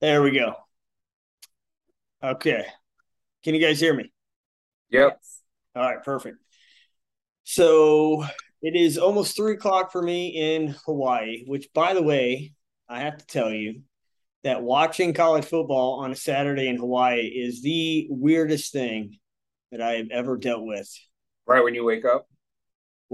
There we go. Okay. Can you guys hear me? Yep. All right, perfect. So it is almost three o'clock for me in Hawaii, which, by the way, I have to tell you that watching college football on a Saturday in Hawaii is the weirdest thing that I have ever dealt with. Right when you wake up?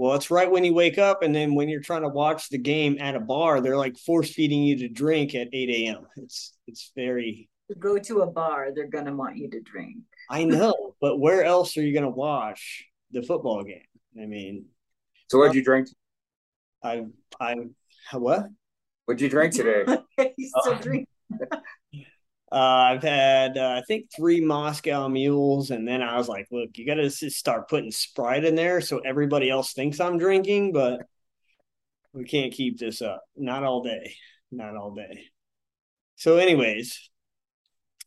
Well, it's right when you wake up, and then when you're trying to watch the game at a bar, they're like force feeding you to drink at 8 a.m. It's it's very. To go to a bar, they're gonna want you to drink. I know, but where else are you gonna watch the football game? I mean, So what'd you drink? I I what? What'd you drink today? you still drink. Uh, I've had uh, I think three Moscow mules, and then I was like, "Look, you got to start putting Sprite in there so everybody else thinks I'm drinking." But we can't keep this up. Not all day. Not all day. So, anyways,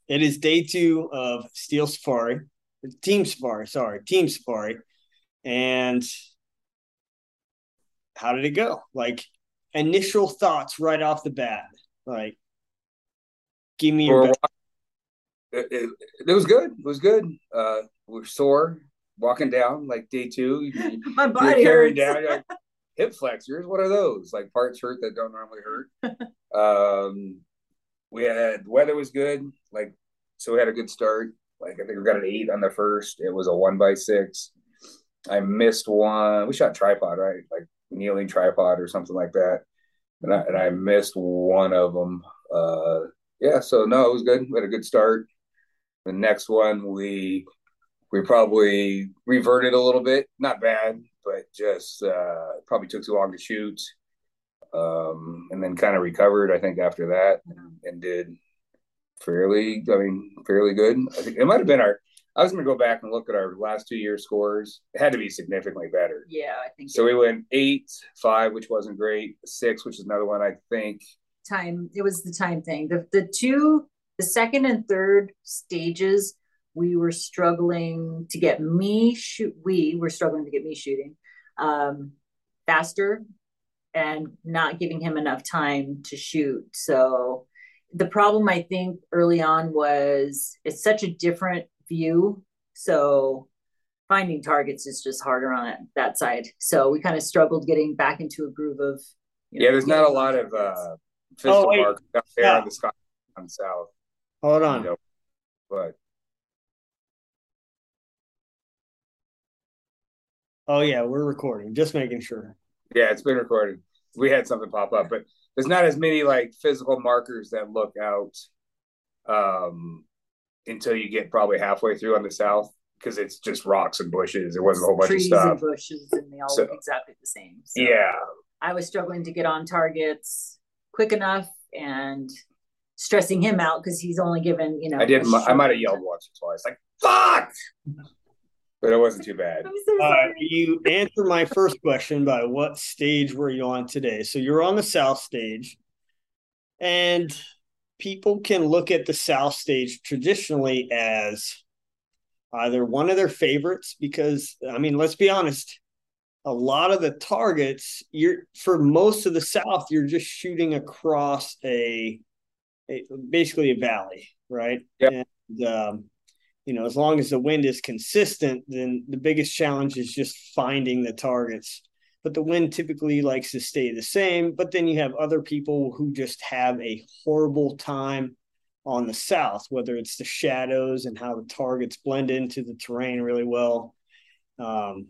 it is day two of Steel Safari, Team Safari. Sorry, Team Safari, and how did it go? Like initial thoughts right off the bat. Like, give me your Or best. it, it, it was good. It was good. Uh, we're sore walking down like day two. You, My you're body carrying hurts. down. You're like, hip flexors. What are those? Like parts hurt that don't normally hurt. um, we had weather was good. Like so, we had a good start. Like I think we got an eight on the first. It was a one by six. I missed one. We shot tripod, right? Like kneeling tripod or something like that. And I, and I missed one of them. Uh, yeah, so no, it was good. We had a good start. The next one, we we probably reverted a little bit. Not bad, but just uh, probably took too long to shoot. Um, and then kind of recovered, I think, after that, and did fairly. I mean, fairly good. I think it might have been our. I was going to go back and look at our last two year scores. It had to be significantly better. Yeah, I think So we went eight, five, which wasn't great, six, which is another one I think. Time it was the time thing. The the two the second and third stages we were struggling to get me shoot we were struggling to get me shooting um faster and not giving him enough time to shoot. So the problem I think early on was it's such a different view. So finding targets is just harder on it, that side. So we kind of struggled getting back into a groove of you know, Yeah, there's not a lot of uh, physical Oh, wait. marks there Yeah. on the sky on south. Hold You on. know, but Oh yeah, we're recording. Just making sure. yeah, it's been recorded. We had something pop up, but there's not as many like physical markers that look out um, until you get probably halfway through on the south because it's just rocks and bushes. There wasn't a whole bunch trees of stuff. and bushes and they all So- look exactly the same. So Yeah, I was struggling to get on targets quick enough and stressing him out because he's only given, you know, I did. I might have yelled once or twice, like "fuck," but it wasn't too bad. I'm so Uh, you answer my first question by what stage were you on today? So you're on the south stage, and people can look at the south stage traditionally as either one of their favorites because I mean, let's be honest, a lot of the targets you're for most of the south you're just shooting across a, a basically a valley, right? Yep. And um, you know, as long as the wind is consistent, then the biggest challenge is just finding the targets. But the wind typically likes to stay the same. But then you have other people who just have a horrible time on the south, whether it's the shadows and how the targets blend into the terrain really well. Um,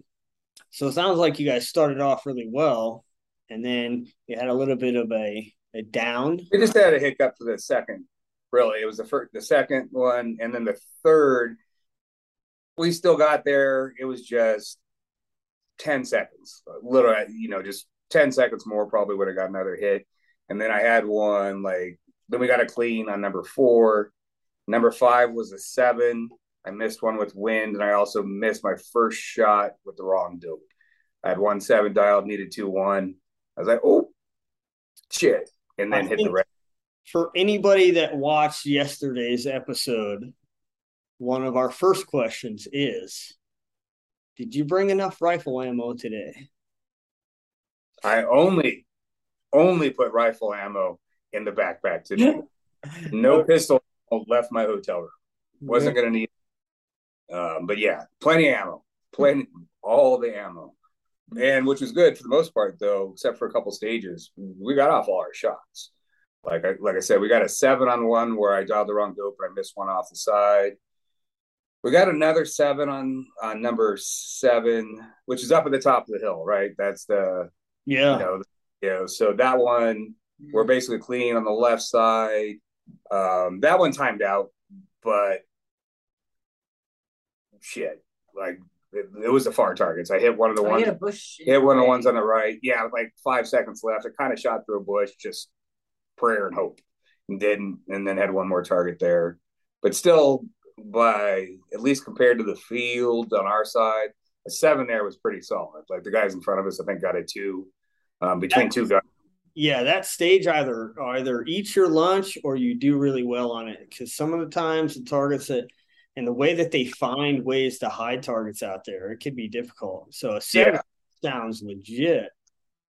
so it sounds like you guys started off really well, and then you had a little bit of a a down. We just had a hiccup for the second. Really, it was the first, the second one, and then the third. We still got there. It was just ten seconds, little, you know, just ten seconds more. Probably would have got another hit. And then I had one like. Then we got a clean on number four. Number five was a seven. I missed one with wind, and I also missed my first shot with the wrong dope. I had one seven dialed, needed two one. I was like, oh, shit, and then I hit the red. For anybody that watched yesterday's episode, one of our first questions is Did you bring enough rifle ammo today? I only only put rifle ammo in the backpack today. no pistol left my hotel room. Wasn't gonna need. Um, but yeah, plenty of ammo, plenty, all the ammo, and which was good for the most part, though, except for a couple stages. We got off all our shots. Like I like I said, we got a seven on one where I dialed the wrong dope and I missed one off the side. We got another seven on on number seven, which is up at the top of the hill, right? That's the yeah, you know, you know. So that one we're basically clean on the left side. Um, that one timed out, but shit, like it, it was the far targets. I hit one of the Oh, ones, hit a bush. hit one of the ones on the right. Yeah, like five seconds left. I kind of shot through a bush, just prayer and hope, and didn't, and then had one more target there. But still, by at least compared to the field on our side, a seven there was pretty solid. Like the guys in front of us, I think got a two um, between two guys. yeah. That stage either either eats your lunch or you do really well on it because some of the times the targets that and the way that they find ways to hide targets out there, it can be difficult. So a seven Yeah. sounds legit.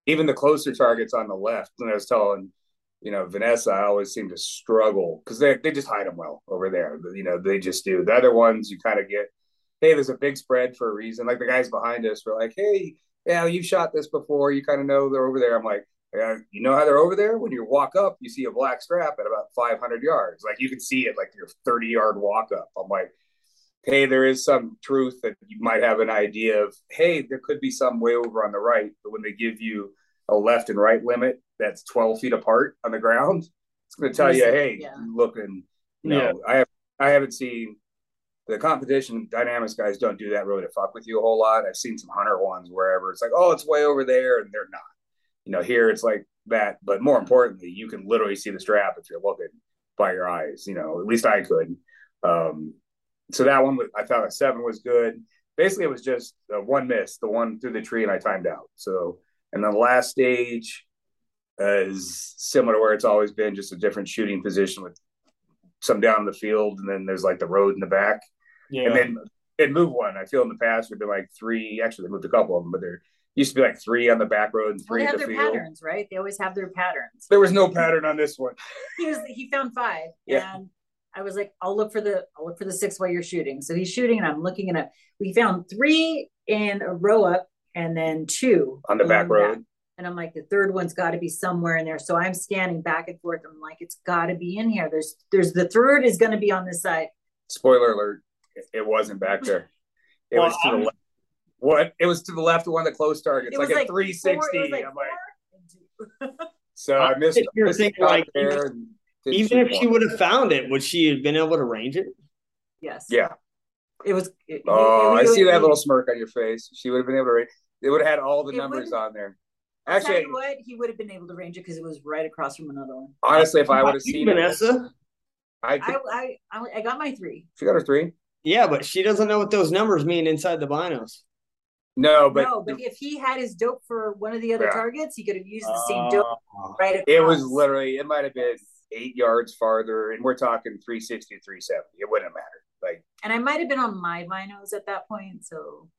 even the closer targets on the left. And I was telling, you know, Vanessa, I always seem to struggle because they they just hide them well over there. You know, they just do. The other ones you kind of get, hey, there's a big spread for a reason. Like the guys behind us were like, hey, yeah, you've shot this before. You kind of know they're over there. I'm like, you know how they're over there? When you walk up, you see a black strap at about 500 yards. Like you can see it like your 30 yard walk up. I'm like, hey, there is some truth that you might have an idea of, hey, there could be some way over on the right. But when they give you a left and right limit that's 12 feet apart on the ground, it's going to tell you, hey, Yeah. looking, no, Yeah. I have, I haven't seen the competition dynamics guys don't do that really to fuck with you a whole lot. I've seen some hunter ones wherever it's like, oh, it's way over there, and they're not. You know, here it's like that, but more importantly, you can literally see the strap if you're looking by your eyes. You know, at least I could. Um, so that one, I thought a seven was good. Basically, it was just uh, one miss, the one through the tree, and I timed out. So, and then the last stage is similar to where it's always been, just a different shooting position with some down in the field, and then there's like the road in the back, Yeah. and then it moved one. I feel in the past there've been like three. Actually, they moved a couple of them, but there used to be like three on the back road and Well, three have the their field. patterns, right? They always have their patterns. There was no pattern on this one. He was he found five, Yeah. and I was like, I'll look for the I'll look for the six while you're shooting. So he's shooting, and I'm looking at it. We found three in a row up, and then two On the back road. And I'm like, the third one's got to be somewhere in there. So I'm scanning back and forth. I'm like, it's got to be in here. There's there's the third is going to be on this side. Spoiler alert: it, it wasn't back there. It Well, was to the um, left. What? It was to the left of one of the close targets, It like was a like 360. Four- it was like I'm like, four and so I missed. You're missed thinking, like, there and Even if she would have found it, would she have been able to range it? yes. yeah. It was. It, Oh, it- I it- see that it- little smirk on your face. She would have been able to. range. It would have had all the numbers on there. Actually, you what, he would have been able to range it because it was right across from another one. honestly, if I would have seen it, Vanessa. I could. I, I I I got my three. She got her three. Yeah, but she doesn't know what those numbers mean inside the binos. No, but, no, but if he had his dope for one of the other Yeah. targets, he could have used the same dope Oh. right across. it was literally. It might have been eight yards farther, and we're talking 360, 370. It wouldn't have mattered. Like, and I might have been on my vinos at that point. So,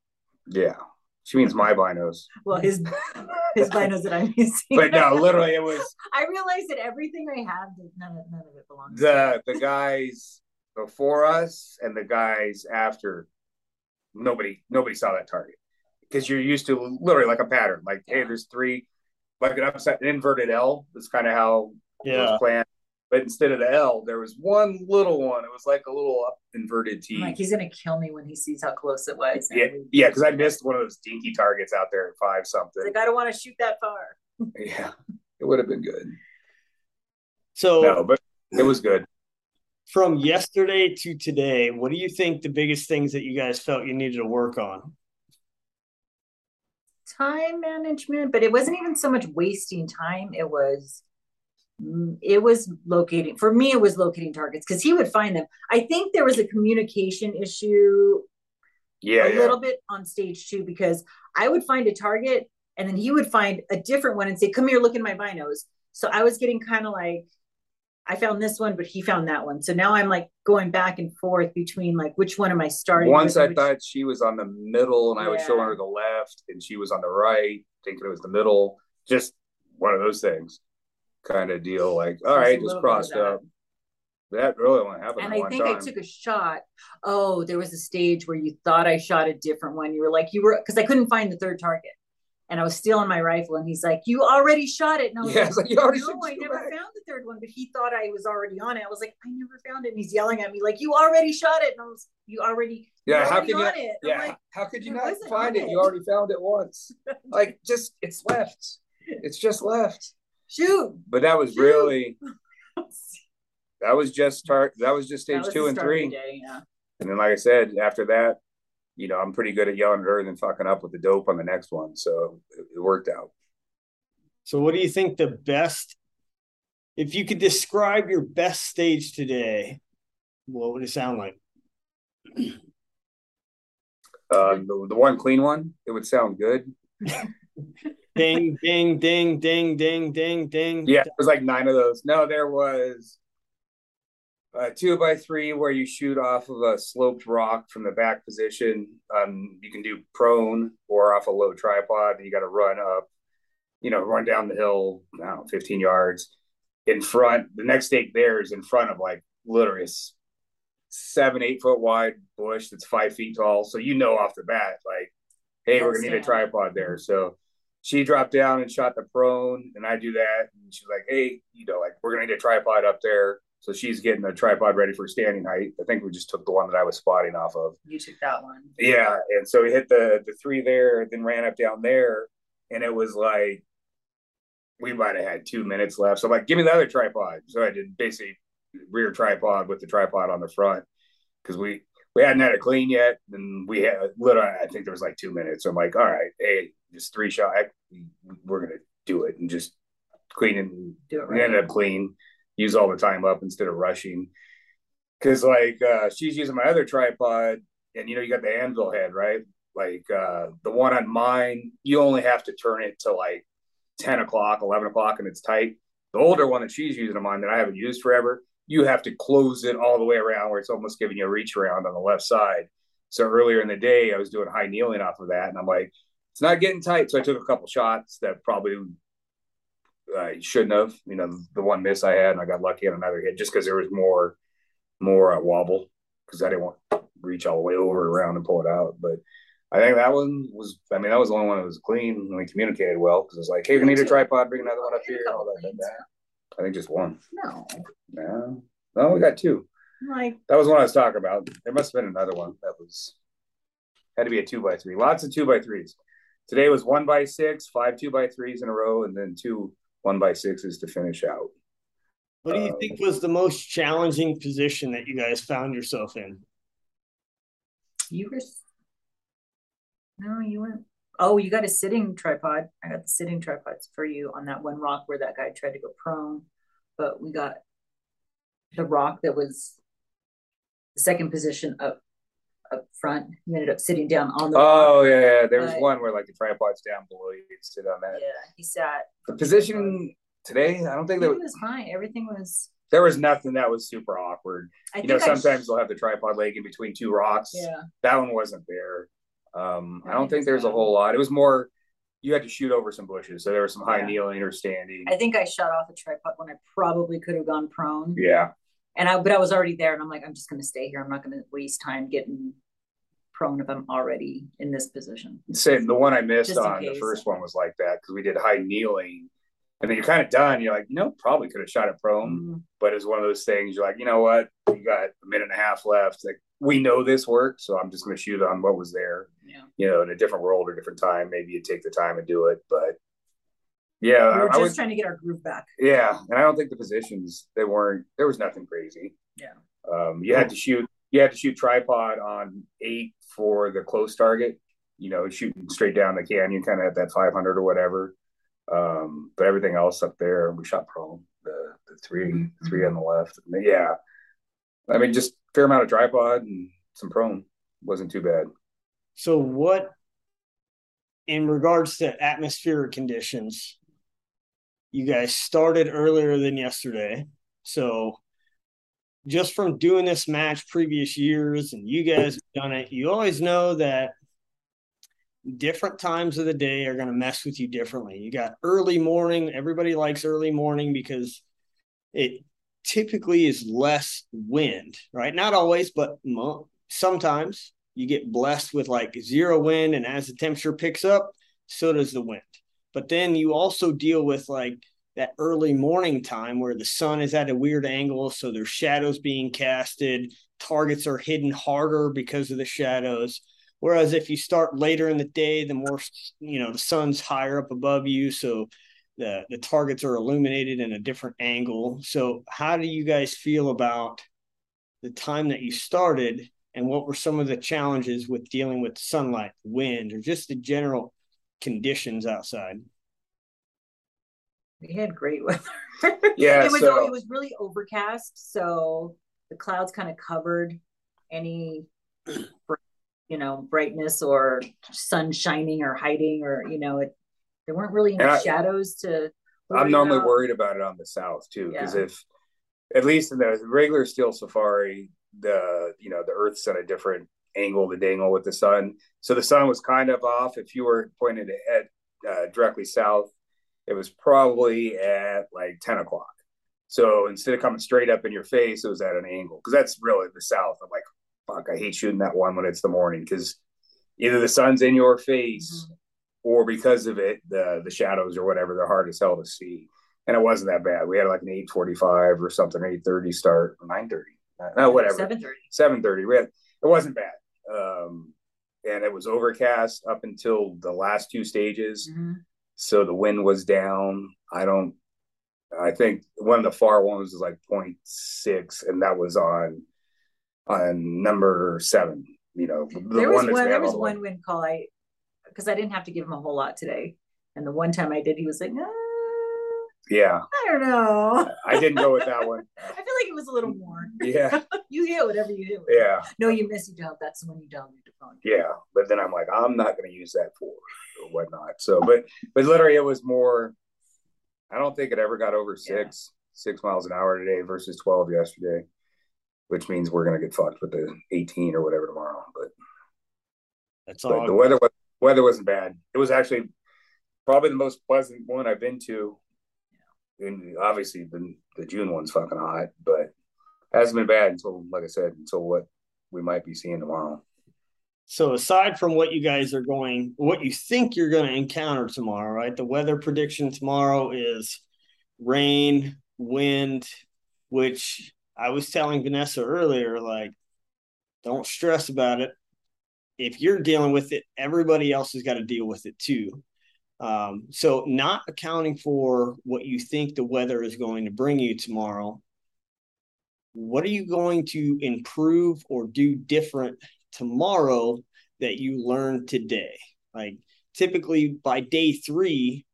yeah, she means my binos. well, his his vinos that I'm using. But no, literally, it was I realized that everything I have, none of none of it belongs. to the the guys before us and the guys after. Nobody, nobody saw that target because you're used to literally like a pattern. Like, hey, there's three, like an upside, an inverted L. That's kind of how it Yeah. was planned. But instead of the L, there was one little one. It was like a little up inverted T. I'm like he's gonna kill me when he sees how close it was. yeah, yeah, because I missed one of those dinky targets out there at five something. like I don't want to shoot that far. Yeah, it would have been good. So No, but it was good. from yesterday to today, what do you think the biggest things that you guys felt you needed to work on? Time management, but it wasn't even so much wasting time. It was mm, it was locating for me it was locating targets because he would find them. I think there was a communication issue Yeah, a yeah. little bit on stage two because I would find a target and then he would find a different one and say, Come here, look in my binos. So I was getting kind of like I found this one, but he found that one. So now I'm like going back and forth between like which one am I starting? Once I which- thought she was on the middle, and I was showing her the left, and she was on the right, thinking it was the middle. Just one of those things, kind of deal. Like, all right, just crossed up. That really only happened. And I think time. I took a shot. Oh, there was a stage where you thought I shot a different one. You were like, you were because I couldn't find the third target and I was stealing my rifle, and he's like, "You already shot it." And I was yeah, like, like, "You already no, I never back. found third one." But he thought I was already on it. I was like, "I never found it." And he's yelling at me like, "You already shot it!" And I was, "You already, yeah, how could you? It. Yeah, like, how could you not find it? it? You already found it once. like, just it's left. It's just left. Shoot. But that was Shoot. really. that was just start, That was just stage was two and three. Day, yeah. And then, like I said, after that, you know, I'm pretty good at yelling at her and then fucking up with the dope on the next one. So it, it worked out. So, what do you think the best, if you could describe your best stage today, what would it sound like? Uh, the, the one clean one, it would sound good. ding, ding, ding, ding, ding, ding, ding. Yeah, it was like nine of those. No, there was uh, two by three where you shoot off of a sloped rock from the back position. Um, you can do prone or off a low tripod. And you got to run up, you know, run down the hill, I don't know, 15 yards in front. The next stake there is in front of like literally seven, eight foot wide bush that's five feet tall. So you know off the bat, like, hey, we're gonna need a tripod there. So she dropped down and shot the prone, and I do that. And she's like, hey, you know, like we're gonna need a tripod up there so she's getting a tripod ready for standing height. I think we just took the one that I was spotting off of. You took that one. Yeah. And so we hit the the three there, then ran up down there, and it was like we might have had two minutes left. So I'm like, give me the other tripod. So I did basically rear tripod with the tripod on the front because we we hadn't had it clean yet, and we had literally I think there was like two minutes. So I'm like, all right, hey, just three shot. I, we're gonna do it and just clean and do it right. we ended up clean use all the time up instead of rushing. Cause like uh, she's using my other tripod, and you know you got the anvil head, right? Like uh, the one on mine, you only have to turn it to like ten o'clock, eleven o'clock, and it's tight. The older one that she's using on mine that I haven't used forever, you have to close it all the way around where it's almost giving you a reach around on the left side. So earlier in the day, I was doing high kneeling off of that, and I'm like, it's not getting tight. So I took a couple shots that probably I shouldn't have. You know, the one miss I had, and I got lucky on another hit just because there was more more uh, wobble because I didn't want to reach all the way over around and pull it out. But I think that one was. I mean, that was the only one that was clean and we communicated well because it's like, hey, we need a tripod, bring another one up here, all that, that. I think just one. No. No. No, we got two. Like that was one I was talking about. There must have been another one that was had to be a two by three. Lots of two by threes. Today was one by six, five two by threes in a row, and then two one by sixes to finish out. What do you um, think was the most challenging position that you guys found yourself in? You were no, you went. Oh, you got a sitting tripod. I got the sitting tripods for you on that one rock where that guy tried to go prone, but we got the rock that was the second position up up front. You ended up sitting down on the. Oh rock. yeah, yeah. There was but, one where like the tripod's down below. You could sit on that. Yeah, he sat. The position today, I don't think that was fine. Everything was. There was nothing that was super awkward. I you know, sometimes sh- they'll have the tripod leg in between two rocks. Yeah. That one wasn't there. Um, I don't think there's a whole lot. It was more you had to shoot over some bushes, so there was some high yeah. kneeling or standing. I think I shot off a tripod when I probably could have gone prone. Yeah. And I, but I was already there, and I'm like, I'm just going to stay here. I'm not going to waste time getting prone if I'm already in this position. Same. The one I missed on the first one was like that because we did high kneeling, and then you're kind of done. You're like, you know, probably could have shot it prone, mm-hmm. but it's one of those things. You're like, you know what? You got a minute and a half left. Like we know this worked, so I'm just going to shoot on what was there. Yeah. You know, in a different world or different time, maybe you take the time and do it, but. Yeah, we were just trying to get our groove back. Yeah, and I don't think the positions they weren't. There was nothing crazy. Yeah. Um, you had to shoot you had to shoot tripod on eight for the close target. You know, shooting straight down the canyon, kind of at that 500 or whatever. Um, but everything else up there, we shot prone. The the 3 mm-hmm. three on the left. Yeah, I mean, just fair amount of tripod and some prone wasn't too bad. So, what in regards to atmospheric conditions? You guys started earlier than yesterday, so just from doing this match previous years and you guys have done it, you always know that different times of the day are going to mess with you differently. You got early morning, everybody likes early morning because it typically is less wind, right? Not always, but sometimes you get blessed with like zero wind, and as the temperature picks up, so does the wind. But then you also deal with like that early morning time where the sun is at a weird angle, so there's shadows being casted, targets are hidden harder because of the shadows. Whereas if you start later in the day, the more you know the sun's higher up above you, so the the targets are illuminated in a different angle. So how do you guys feel about the time that you started and what were some of the challenges with dealing with sunlight, wind, or just the general conditions outside? We had great weather. Yeah, it was so- it was really overcast, so the clouds kind of covered any you know brightness or sun shining or hiding or you know it there weren't really any I- shadows to I'm normally about. worried about it on the south too, because Yeah. if at least in the regular steel safari, the you know the Earth's at a different angle to dangle with the sun, so the sun was kind of off. If you were pointed ahead uh, directly south, it was probably at like ten o'clock. So instead of coming straight up in your face, it was at an angle because that's really the south. I'm like, fuck, I hate shooting that one when it's the morning because either the sun's in your face Mhm. or because of it, the the shadows or whatever, they're hard as hell to see. And it wasn't that bad. We had like an eight forty five or something, eight thirty start, nine thirty, no whatever, Seven thirty. seven thirty. We had it wasn't bad, um, and it was overcast up until the last two stages. Mm-hmm. So the wind was down. I don't. I think one of the far ones was like 0.6, and that was on on number seven. You know, the There was that's one. There was the one wind call. I because I didn't have to give him a whole lot today, and the one time I did, he was like, "Ah, Yeah, I don't know. I didn't go with that one. I feel like it was a little more. Yeah, You hit whatever you hit. yeah. No, you miss. You don't. That's when you don't need the phone. yeah but then i'm like i'm not going to use that for or whatnot so but but literally it was more i don't think it ever got over six six miles an hour today versus 12 yesterday which means we're going to get fucked with the 18 or whatever tomorrow but, That's all. the weather was weather wasn't bad it was actually probably the most pleasant one i've been to and obviously the, the june one's fucking hot but hasn't been bad until like i said until what we might be seeing tomorrow So aside from what you guys are going, what you think you're going to encounter tomorrow, right? The weather prediction tomorrow is rain, wind, which I was telling Vanessa earlier, like, don't stress about it. If you're dealing with it, everybody else has got to deal with it too. Um, so not accounting for what you think the weather is going to bring you tomorrow, what are you going to improve or do different tomorrow that you learned today. Like typically by day three,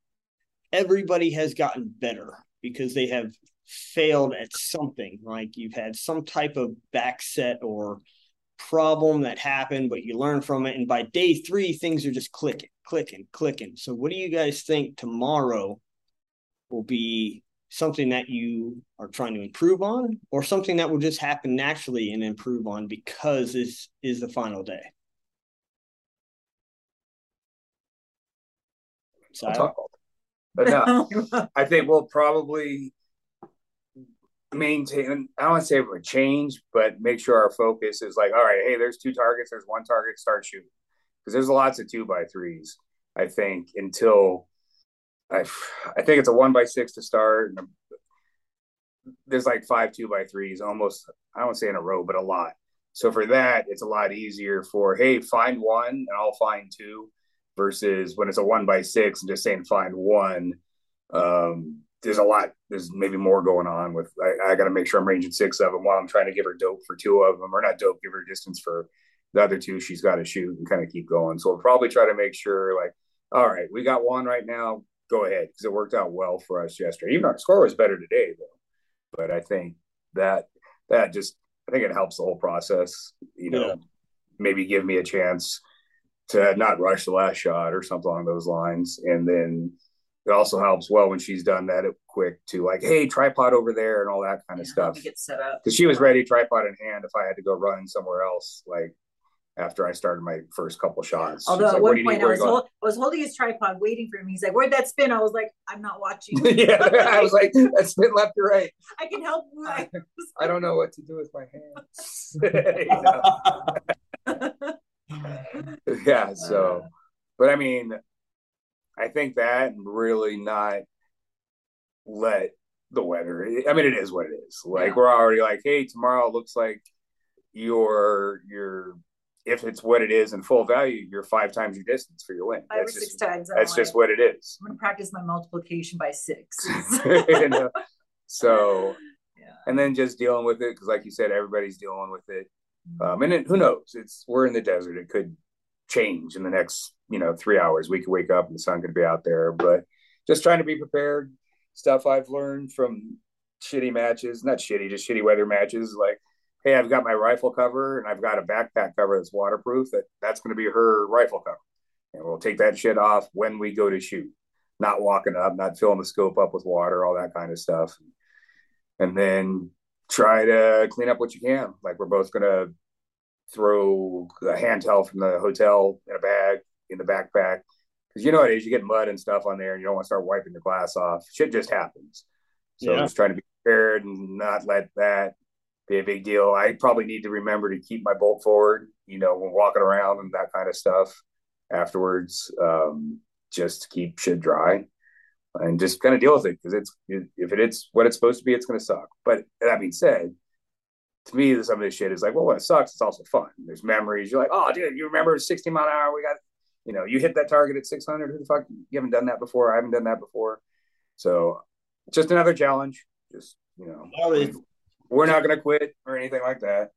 everybody has gotten better because they have failed at something. Like you've had some type of backset or problem that happened, but you learn from it. And by day three, things are just clicking, clicking, clicking. So, what do you guys think tomorrow will be something that you are trying to improve on, or something that will just happen naturally and improve on because this is the final day? So, I'll talk all day. but no I think we'll probably maintain. I don't want to say we're change, but make sure our focus is like, all right, hey, there's two targets. There's one target. Start shooting because there's lots of two by threes. I think until I, I think it's a one by six to start. And there's like five two by threes, almost. I don't say in a row, but a lot. So for that, it's a lot easier for hey, find one and I'll find two, versus when it's a one by six and just saying find one um, there's a lot. There's maybe more going on with. I, I got to make sure I'm ranging six of them while I'm trying to give her dope for two of them, or not dope, give her distance for the other two. She's got to shoot and kind of keep going. So we'll probably try to make sure, like, all right, we got one right now. Go ahead because it worked out well for us yesterday. Even our score was better today, though. But I think that that just I think it helps the whole process. You know, Yeah. maybe give me a chance to not rush the last shot or something along those lines, and then it also helps well when she's done that quick to like, hey, tripod over there and all that kind of Yeah, help stuff. Get set up. Because she was ready, tripod in hand. If I had to go run somewhere else, like after I started my first couple shots. Although at like, one point? I was, you going?" hol- I was holding his tripod waiting for him. He's like, "Where'd that spin?" I was like, "I'm not watching. yeah, I was like, "That's spin left or right." I can help." I, I don't know what to do with my hands. Yeah. So, uh. but I mean, I think that really not let the weather. I mean, it is what it is. Like Yeah. we're already like, hey, tomorrow looks like your your if it's what it is in full value, you're five times your distance for your win. Five or That's six just times. I'm that's like, just what it is. I'm gonna practice my multiplication by six. You know? So yeah. and then just dealing with it because, like you said, everybody's dealing with it. Um, and it, who knows? It's we're in the desert. It could change in the next, you know, three hours. We could wake up and the sun could be out there. But just trying to be prepared. Stuff I've learned from shitty matches, not shitty, just shitty weather matches. Like, hey, I've got my rifle cover and I've got a backpack cover that's waterproof. That that's going to be her rifle cover, and we'll take that shit off when we go to shoot. Not walking up, not filling the scope up with water, all that kind of stuff. And then try to clean up what you can. Like we're both gonna throw a hand towel from the hotel in a bag in the backpack because you know what it is. You get mud and stuff on there, and you don't want to start wiping your glass off. Shit just happens. So Yeah. just trying to be prepared and not let that be a big deal. I probably need to remember to keep my bolt forward. You know, when walking around and that kind of stuff afterwards, um, just to keep shit dry and just kind of deal with it because it's if it is what it's supposed to be, it's going to suck. But that being said, to me, some of this shit is like, well, when it sucks, it's also fun. There's memories. You're like, oh, dude, you remember 60 mile an hour? We got, you know, you hit that target at 600. Who the fuck? You haven't done that before. I haven't done that before. So, just another challenge. Just you know, Well, we're not going to quit or anything like that.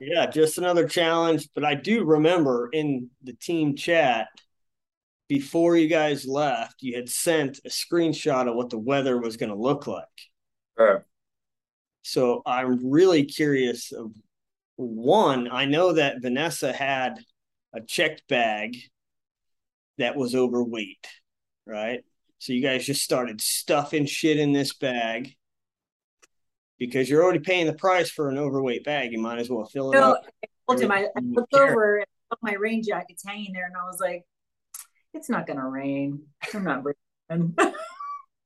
Yeah, just another challenge. But I do remember in the team chat before you guys left, you had sent a screenshot of what the weather was going to look like. Uh, So I'm really curious of one, I know that Vanessa had a checked bag that was overweight, right? So you guys just started stuffing shit in this bag because you're already paying the price for an overweight bag. You might as well fill it No, up. I told him I, I looked care. over and my rain jacket's hanging there, and I was like, "It's not gonna rain. I'm not bringing."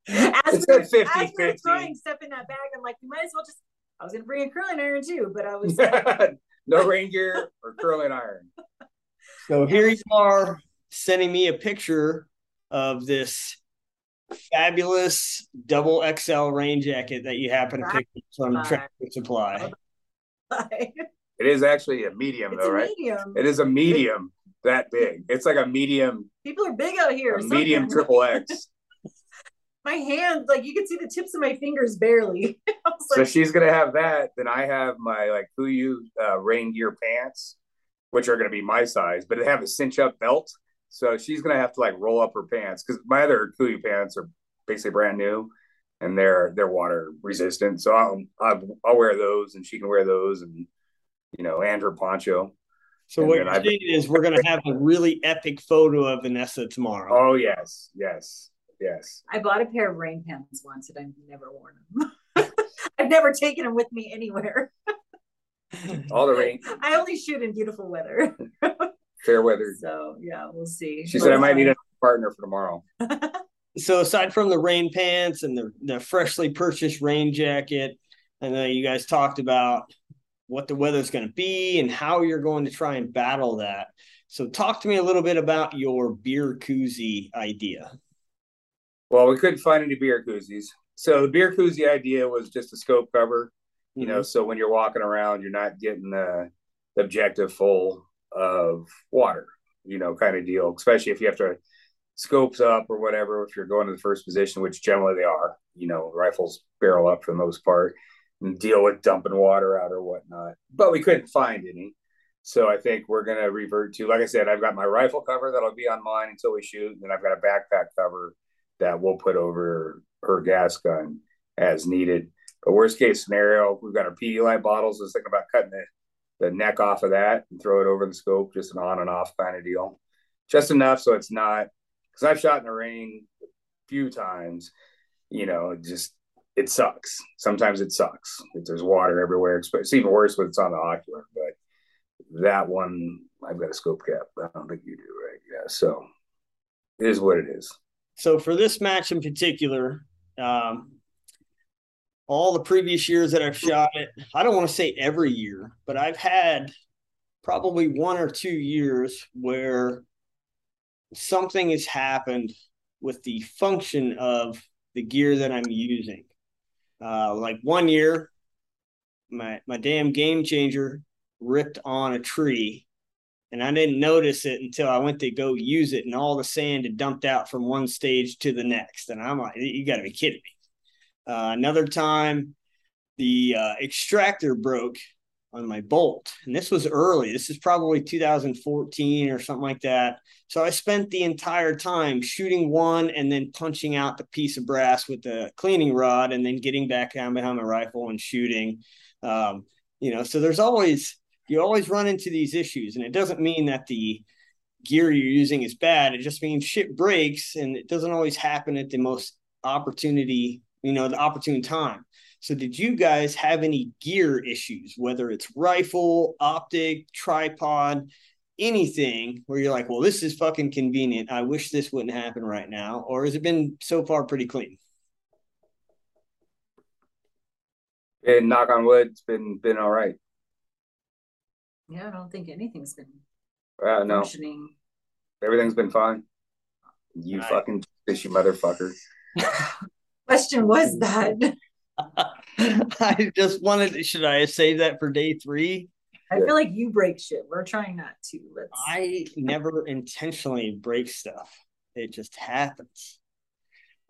as It we were, 50, as we were throwing stuff in that bag, I'm like, "You might as well just." I was gonna bring a curling iron too, but I was no rain gear or curling iron. So here you are sending me a picture of this fabulous double XL rain jacket that you happen to pick up from Right. Tractor Supply. It is actually a medium, it's though, a right? medium. It is a medium that big. It's like a medium, People are big out here. a medium something. triple X. My hands, like you can see the tips of my fingers barely. So like, she's gonna have that. Then I have my like KUIU uh, rain gear pants, which are gonna be my size, but they have a cinch up belt. So she's gonna have to like roll up her pants because my other KUIU pants are basically brand new, and they're they're water resistant. So I'll, I'll I'll wear those, and she can wear those, and you know, and her poncho. So And what you're I've- saying is we're gonna have a really epic photo of Vanessa tomorrow. Oh yes, yes, yes. I bought a pair of rain pants once and I've never worn them. I've never taken them with me anywhere. All the rain, I only shoot in beautiful weather. fair weather. So yeah, we'll see. She said I might need a partner for tomorrow. So aside from the rain pants and the, the freshly purchased rain jacket, I know you guys talked about what the weather's going to be and how you're going to try and battle that. So talk to me a little bit about your beer koozie idea. Well, we couldn't find any beer koozies. So the beer koozie idea was just a scope cover, you know, mm-hmm. so when you're walking around, you're not getting the, objective full of water, you know, kind of deal, especially if you have to scopes up or whatever, if you're going to the first position, which generally they are, you know, rifles barrel up for the most part and deal with dumping water out or whatnot. But we couldn't find any. So I think we're going to revert to, like I said, I've got my rifle cover that'll be on mine until we shoot. And then I've got a backpack cover that we'll put over her gas gun as needed. But worst case scenario, we've got our Pedialyte bottles. I was thinking about cutting the, the neck off of that and throw it over the scope, just an on and off kind of deal. Just enough so it's not, because I've shot in the rain a few times, you know, just, it sucks. Sometimes it sucks. If there's water everywhere. It's even worse when it's on the ocular. But that one, I've got a scope cap. I don't think you do, right? Yeah. So it is what it is. So for this match in particular, um, all the previous years that I've shot it, I don't want to say every year, but I've had probably one or two years where something has happened with the function of the gear that I'm using. Uh, like one year, my my damn game changer ripped on a tree, and I didn't notice it until I went to go use it, and all the sand had dumped out from one stage to the next, and I'm like, you got to be kidding me. Uh, another time, the uh, extractor broke on my bolt. And this was early. This is probably 2014 or something like that. So I spent the entire time shooting one and then punching out the piece of brass with the cleaning rod and then getting back down behind my rifle and shooting. Um, you know, so there's always, you always run into these issues. And it doesn't mean that the gear you're using is bad. It just means shit breaks and it doesn't always happen at the most opportunity, you know, the opportune time. So, did you guys have any gear issues, whether it's rifle, optic, tripod, anything where you're like, well, this is fucking convenient. I wish this wouldn't happen right now? Or has it been so far pretty clean? And knock on wood, it's been been all right. Yeah, I don't think anything's been uh, no. functioning. Everything's been fine. You right. fucking fishy motherfucker. Question was that I just wanted to, should I save that for day three? I feel like you break shit. We're trying not to. Let's... I never intentionally break stuff. It just happens.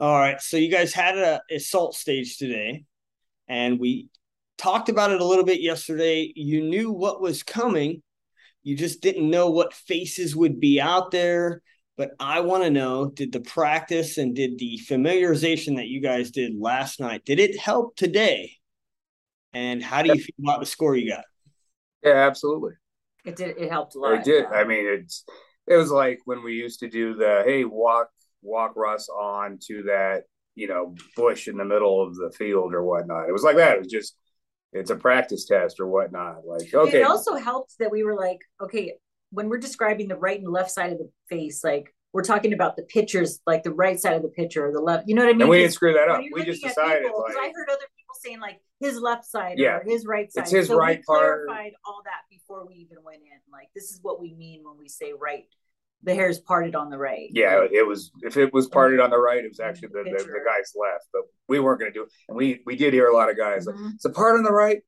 All right. So you guys had a assault stage today, and we talked about it a little bit yesterday. You knew what was coming. You just didn't know what faces would be out there. But I want to know did the practice and did the familiarization that you guys did last night, did it help today? And how do you feel about the score you got? Yeah, absolutely. It did. It helped a lot. It did. Yeah. I mean, it's it was like when we used to do the hey walk walk Russ on to that you know bush in the middle of the field or whatnot. It was like that. It was just it's a practice test or whatnot. Like okay. It also helped that we were like okay when we're describing the right and left side of the face, like we're talking about the pictures, like the right side of the picture or the left. You know what I mean? And we didn't screw that up. We just decided. People, like, I heard other people saying like his left side yeah, or his right side. It's his so right we part. clarified all that before we even went in. Like this is what we mean when we say right. The hair is parted on the right. Yeah, it was. If it was parted on the right, it was actually the, the, the guy's left. But we weren't going to do it. And we we did hear a lot of guys mm-hmm. like, "It's a part on the right."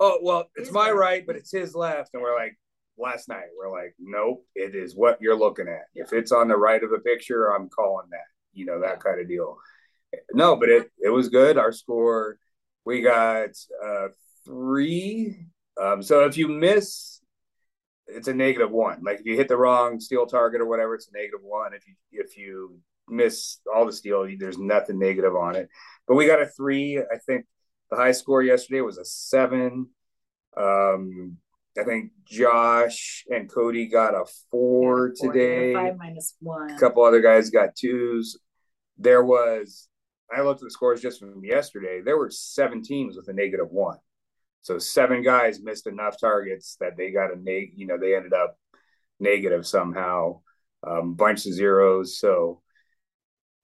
Oh well, it's his my right. right, but it's his left, and we're like, last night. We're like, nope, it is what you're looking at. If it's on the right of the picture, I'm calling that. You know that kind of deal. No, but it it was good. Our score, we got uh, three. Um, so if you miss, it's a negative one. Like if you hit the wrong steel target or whatever, it's a negative one. If you if you miss all the steel, there's nothing negative on it. But we got a three. I think the high score yesterday was a seven. Um, I think Josh and Cody got a four, yeah, four today. Five minus one. A couple other guys got twos. There was, I looked at the scores just from yesterday. There were seven teams with a negative one. So seven guys missed enough targets that they got a neg. You know, they ended up negative somehow. Um, bunch of zeros. So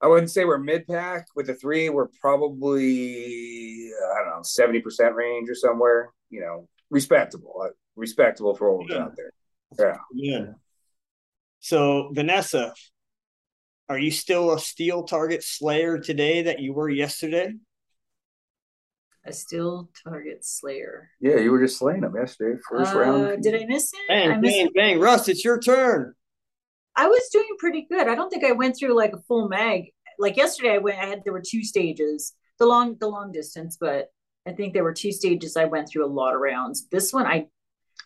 I wouldn't say we're mid pack with the three. We're probably I don't know seventy percent range or somewhere. You know, respectable respectable for what was out there. Yeah. Yeah. So Vanessa, are you still a steel target slayer today that you were yesterday? A still target slayer. Yeah, you were just slaying them yesterday, first uh, round. Did I miss it? Bang, I bang, bang. Russ, it's your turn. I was doing pretty good. I don't think I went through like a full mag. Like yesterday, I went. I had there were two stages, the long the long distance, but I think there were two stages. I went through a lot of rounds. This one, I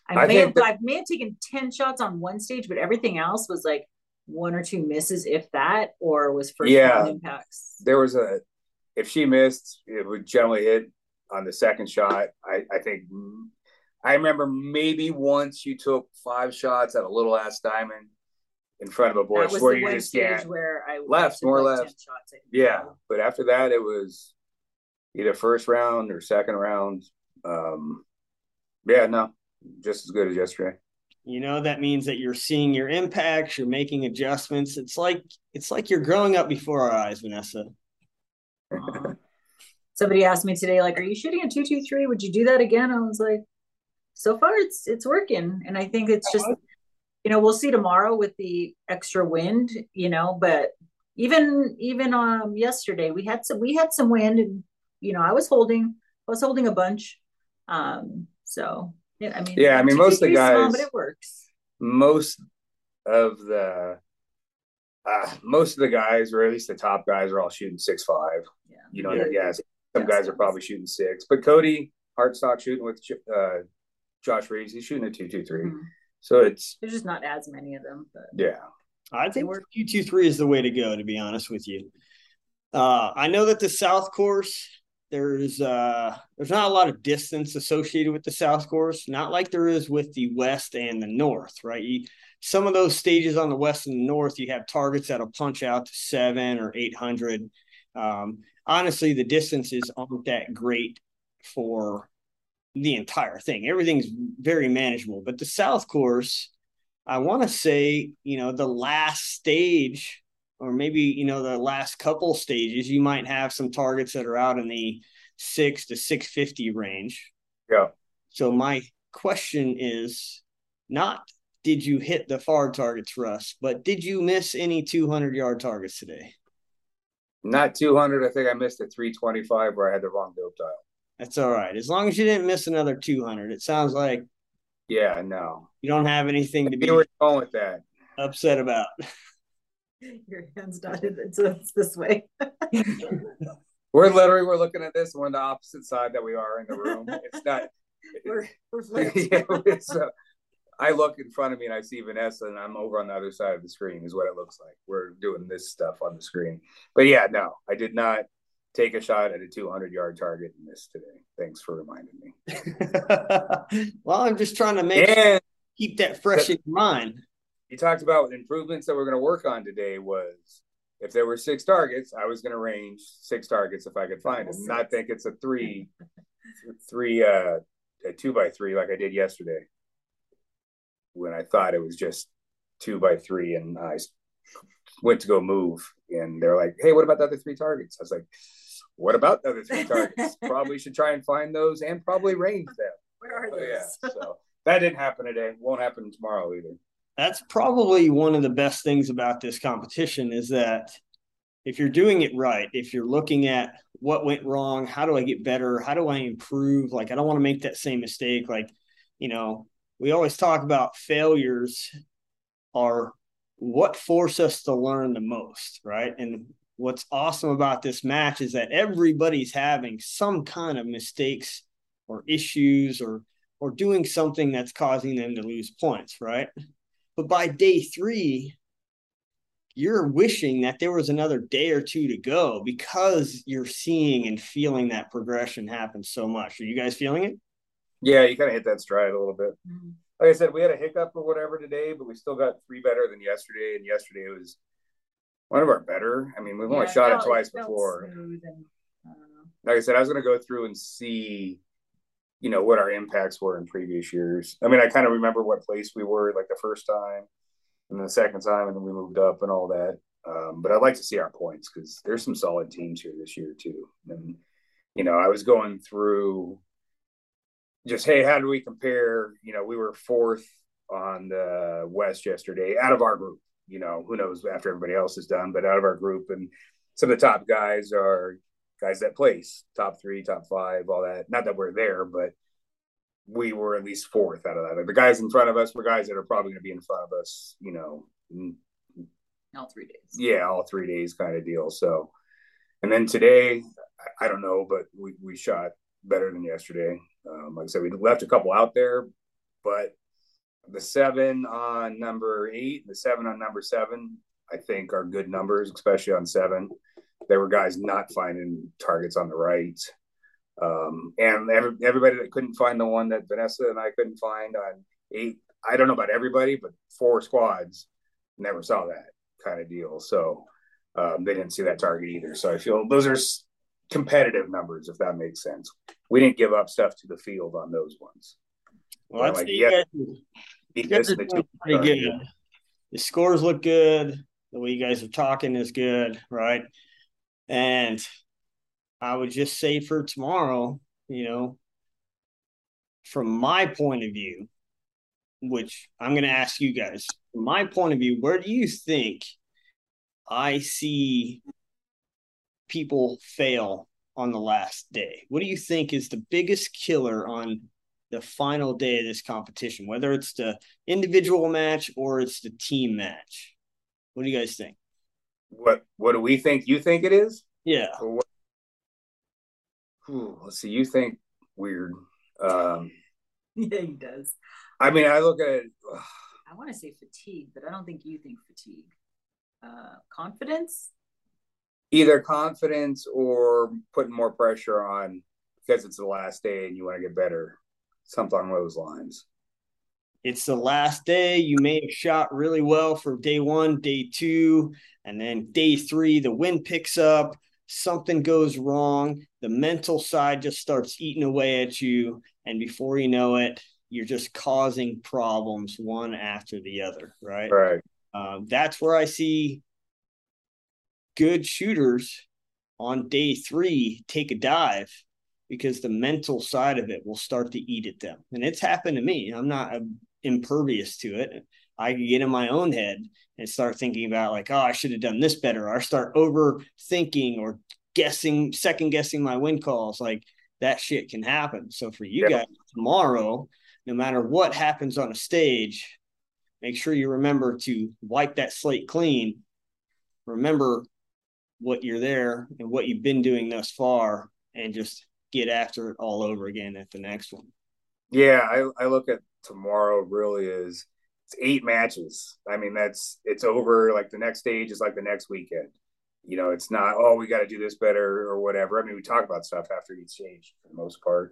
I, I may have, that, I may have taken 10 shots on one stage, but everything else was like one or two misses, if that, or was first yeah, impacts. There was a, if she missed, it would generally hit on the second shot. I, I think, I remember maybe once you took five shots at a little ass diamond in front of a bush where you just can't where I left more like left. yeah, but after that it was either first round or second round. Um, yeah, no, just as good as yesterday. You know, that means that you're seeing your impacts, you're making adjustments. It's like it's like you're growing up before our eyes, Vanessa. Somebody asked me today, like, are you shooting a two two three? Would you do that again? I was like, so far it's it's working. And I think it's just you know, we'll see tomorrow with the extra wind, you know, but even even um yesterday we had some we had some wind and you know, I was holding I was holding a bunch. Um so yeah, I mean Yeah, I mean most of the guys small, but it works. Most of the uh, most of the guys, or at least the top guys, are all shooting six five. Yeah, you know, yeah. Some guys are probably shooting six, but Cody Hartsock shooting with uh, Josh Reeves, he's shooting a two two three. Mm-hmm. So it's there's just not as many of them. But yeah, I think two two three is the way to go. To be honest with you, uh, I know that the South Course there's uh there's not a lot of distance associated with the South Course, not like there is with the West and the North, right? You, some of those stages on the West and the North, you have targets that'll punch out to seven or eight hundred. Um, honestly, the distances aren't that great for the entire thing. Everything's very manageable. But the South Course, I want to say, you know, the last stage, or maybe, you know, the last couple stages, you might have some targets that are out in the six to 650 range. Yeah. So my question is not did you hit the far targets, Russ, but did you miss any 200 yard targets today? Not 200. I think I missed a 325 where I had the wrong dope dial. That's all right. As long as you didn't miss another 200. It sounds like yeah, no. You don't have anything to be going with that. upset about. Your hands dotted. It's, it's this way. we're literally we're looking at this. We're on the opposite side that we are in the room. It's not. we're we're yeah, it's, uh, I look in front of me and I see Vanessa, and I'm over on the other side of the screen. Is what it looks like. We're doing this stuff on the screen. But yeah, no, I did not take a shot at a 200 yard target and miss today. Thanks for reminding me. well, I'm just trying to make and keep that fresh in your mind. You talked about improvements that we're going to work on today. Was if there were six targets, I was going to range six targets if I could find them. Not think it's a three, three, uh, a two by three like I did yesterday when I thought it was just two by three, and I went to go move, and they're like, "Hey, what about the other three targets?" I was like, "What about the other three targets? probably should try and find those, and probably range them." Where are oh, those? yeah, so that didn't happen today. Won't happen tomorrow either. That's probably one of the best things about this competition is that if you're doing it right, if you're looking at what went wrong, how do I get better? How do I improve? Like, I don't want to make that same mistake. Like, you know, we always talk about failures are what force us to learn the most, right? And what's awesome about this match is that everybody's having some kind of mistakes or issues or or doing something that's causing them to lose points, right? But by day 3, you're wishing that there was another day or two to go because you're seeing and feeling that progression happen so much. Are you guys feeling it? Yeah, you kind of hit that stride a little bit. Mm-hmm. Like I said, we had a hiccup or whatever today, but we still got three better than yesterday. And yesterday was one of our better. I mean, we've only shot it, it twice before. And, like I said, I was going to go through and see, you know, what our impacts were in previous years. I mean, I kind of remember what place we were like the first time and the second time, and then we moved up and all that. Um, but I'd like to see our points because there's some solid teams here this year too. And you know, I was going through just hey, how do we compare? You know, we were fourth on the West yesterday out of our group. You know, who knows after everybody else is done, but out of our group, and some of the top guys are guys that place top three, top five, all that. Not that we're there, but we were at least fourth out of that. Like The guys in front of us were guys that are probably going to be in front of us. You know, all three days. Yeah, all three days kind of deal. So, and then today, I don't know, but we we shot better than yesterday. Um, like I said, we left a couple out there, but the seven on number eight, the seven on number seven, I think are good numbers, especially on seven. There were guys not finding targets on the right. Um, and every, everybody that couldn't find the one that Vanessa and I couldn't find on eight, I don't know about everybody, but four squads never saw that kind of deal. So um, they didn't see that target either. So I feel those are competitive numbers, if that makes sense. We didn't give up stuff to the field on those ones. Well, like, yeah, you guys are doing pretty good. The scores look good. The way you guys are talking is good, right? And I would just say for tomorrow, you know, from my point of view, which I'm going to ask you guys, from my point of view, where do you think I see people fail on the last day? What do you think is the biggest killer on the final day of this competition, whether it's the individual match or it's the team match? What do you guys think? What What do we think? You think it is? Yeah. Ooh, let's see. You think weird. Um, yeah, he does. I mean, I look at it. I want to say fatigue, but I don't think you think fatigue. Uh, confidence? Either confidence or putting more pressure on because it's the last day and you want to get better. Something along those lines. It's the last day. You may have shot really well for day one, day two, and then day three, the wind picks up something goes wrong, the mental side just starts eating away at you. And before you know it, you're just causing problems one after the other. Right. Right. Um, that's where I see good shooters on day three take a dive because the mental side of it will start to eat at them. And it's happened to me. I'm not impervious to it. I get in my own head and start thinking about like, oh, I should have done this better, or I start overthinking or guessing, second guessing my win calls. Like that shit can happen. So for you yeah. guys tomorrow, no matter what happens on a stage, make sure you remember to wipe that slate clean. Remember what you're there and what you've been doing thus far, and just get after it all over again at the next one. Yeah, I, I look at tomorrow really as it's eight matches. I mean, that's it's over. Like the next stage is like the next weekend. You know, it's not oh we got to do this better or whatever. I mean, we talk about stuff after each stage for the most part.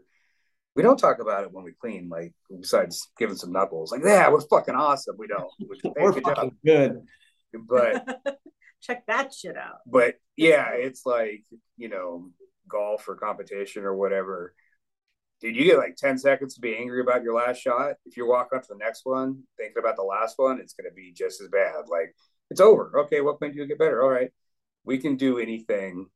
We don't talk about it when we clean. Like besides giving some knuckles, like yeah, we're fucking awesome. We don't. we're good fucking good. But check that shit out. But yeah, it's like you know golf or competition or whatever dude, you get like 10 seconds to be angry about your last shot. If you walk up to the next one thinking about the last one, it's going to be just as bad. Like, it's over. Okay, what can you get better? All right. We can do anything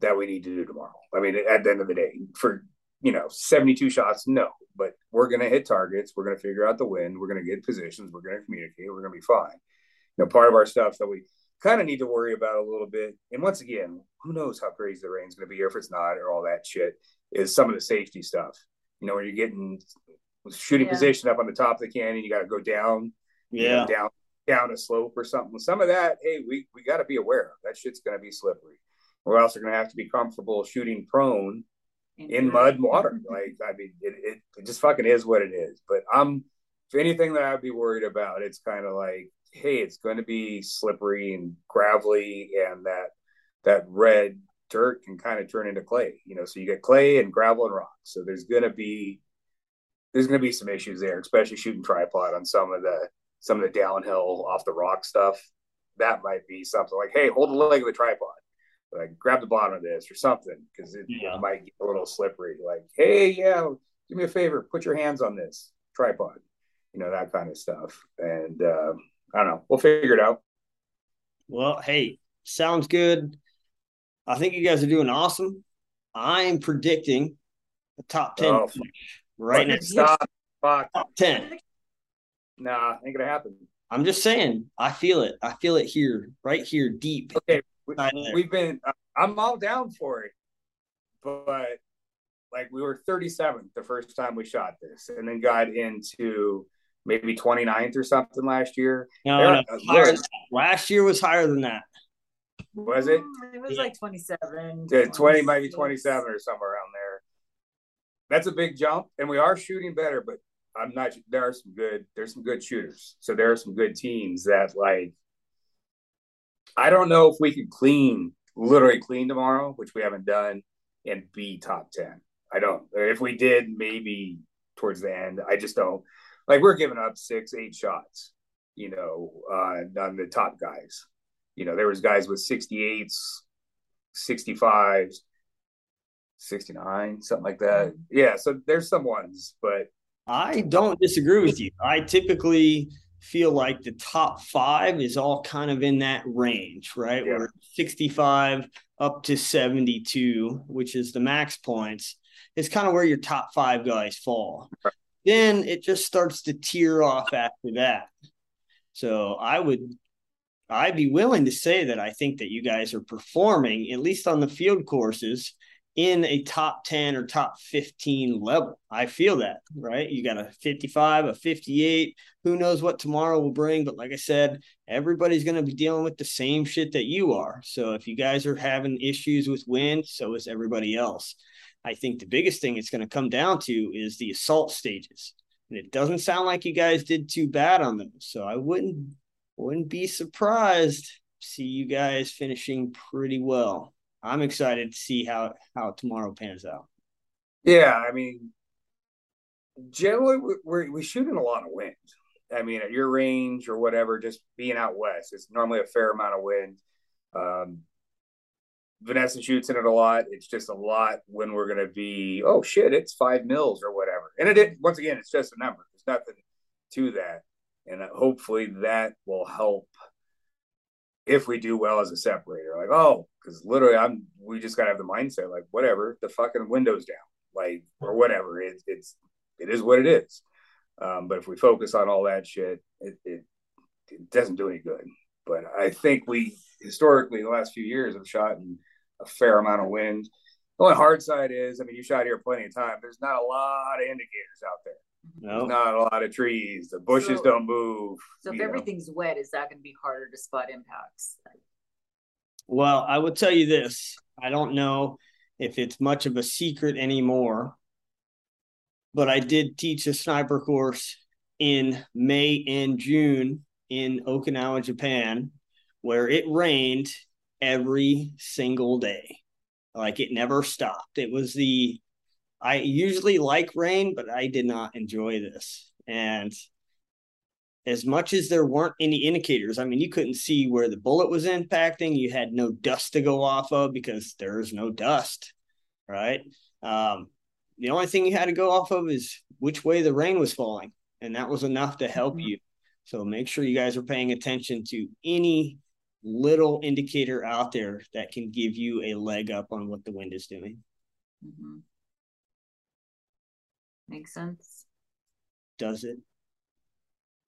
that we need to do tomorrow. I mean, at the end of the day, for, you know, 72 shots, no, but we're going to hit targets. We're going to figure out the wind. We're going to get positions. We're going to communicate. We're going to be fine. You know, part of our stuff that we kind of need to worry about a little bit. And once again, who knows how crazy the rain's going to be or if it's not or all that shit is some of the safety stuff. You know, when you're getting shooting yeah. position up on the top of the canyon, you got to go down, yeah, you know, down down a slope or something. Some of that, hey, we we got to be aware of. That shit's going to be slippery. We're also going to have to be comfortable shooting prone in mud and water. Like, I mean, it, it, it just fucking is what it is. But I'm, if anything that I'd be worried about, it's kind of like, hey, it's going to be slippery and gravelly, and that that red dirt can kind of turn into clay, you know, so you get clay and gravel and rock. So there's going to be, there's going to be some issues there, especially shooting tripod on some of the, some of the downhill off the rock stuff. That might be something like, Hey, hold the leg of the tripod, like grab the bottom of this or something. Cause it, yeah. might get a little slippery. Like, Hey, yeah, do me a favor, put your hands on this tripod, you know, that kind of stuff. And, um, I don't know. We'll figure it out. Well, Hey, sounds good I think you guys are doing awesome. I'm predicting a top 10 oh, right now. Stop. Fuck. Top 10. Nah, ain't gonna happen. I'm just saying, I feel it. I feel it here, right here, deep. Okay, we, have been. Uh, I'm all down for it, but like we were 37th the first time we shot this, and then got into maybe 29th or something last year. No, no last year was higher than that. Was it? Mm, it was like 27. Yeah, 20 might be 27 or somewhere around there. That's a big jump, and we are shooting better, but I'm not. There are some good. There's some good shooters. So there are some good teams that like. I don't know if we could clean, literally clean tomorrow, which we haven't done, and be top ten. I don't. If we did, maybe towards the end. I just don't. Like we're giving up six, eight shots, you know, uh, on the top guys. You know, there was guys with 68s, 65s, 69, something like that. Yeah, so there's some ones, but I don't disagree with you. I typically feel like the top five is all kind of in that range, right? Yeah. Where 65 up to 72, which is the max points, is kind of where your top five guys fall. Right. Then it just starts to tear off after that. So I would I'd be willing to say that I think that you guys are performing, at least on the field courses, in a top 10 or top 15 level. I feel that, right? You got a 55, a 58. Who knows what tomorrow will bring? But like I said, everybody's going to be dealing with the same shit that you are. So if you guys are having issues with wind, so is everybody else. I think the biggest thing it's going to come down to is the assault stages. And it doesn't sound like you guys did too bad on those. So I wouldn't wouldn't be surprised see you guys finishing pretty well. I'm excited to see how how tomorrow pans out. Yeah, I mean, generally we're we shoot in a lot of wind. I mean, at your range or whatever, just being out west, it's normally a fair amount of wind. Um, Vanessa shoots in it a lot. It's just a lot when we're going to be, oh shit, it's five mils or whatever. And it, once again, it's just a number. There's nothing to that, and hopefully that will help if we do well as a separator. Like, oh, because literally, I'm we just gotta have the mindset like, whatever, the fucking window's down, like or whatever. It, it's it is what it is. Um, but if we focus on all that shit, it, it it doesn't do any good. But I think we historically the last few years have shot in a fair amount of wind. The only hard side is, I mean, you shot here plenty of time. There's not a lot of indicators out there. No. There's not a lot of trees. The bushes so, don't move. So if everything's know. wet, is that going to be harder to spot impacts? Well, I will tell you this. I don't know if it's much of a secret anymore, but I did teach a sniper course in May and June in Okinawa, Japan, where it rained every single day. Like it never stopped. It was the I usually like rain, but I did not enjoy this. And as much as there weren't any indicators, I mean, you couldn't see where the bullet was impacting. You had no dust to go off of because there's no dust, right? Um, the only thing you had to go off of is which way the rain was falling. And that was enough to help mm-hmm. you. So make sure you guys are paying attention to any little indicator out there that can give you a leg up on what the wind is doing. Mm-hmm. Makes sense. Does it?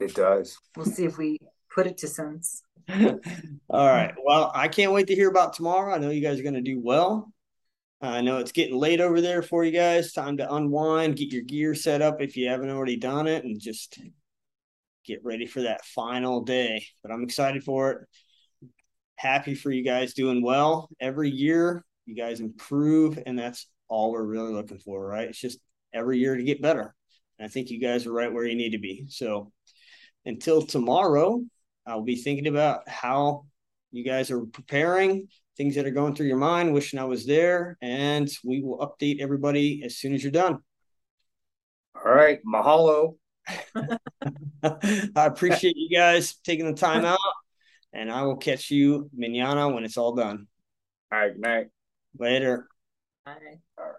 It does. We'll see if we put it to sense. All right. Well, I can't wait to hear about tomorrow. I know you guys are going to do well. I know it's getting late over there for you guys. Time to unwind, get your gear set up if you haven't already done it, and just get ready for that final day. But I'm excited for it. Happy for you guys doing well. Every year, you guys improve, and that's all we're really looking for, right? It's just every year to get better. And I think you guys are right where you need to be. So until tomorrow, I'll be thinking about how you guys are preparing, things that are going through your mind, wishing I was there, and we will update everybody as soon as you're done. All right. Mahalo. I appreciate you guys taking the time out, and I will catch you manana when it's all done. All right. Good night. Later. Bye. All right.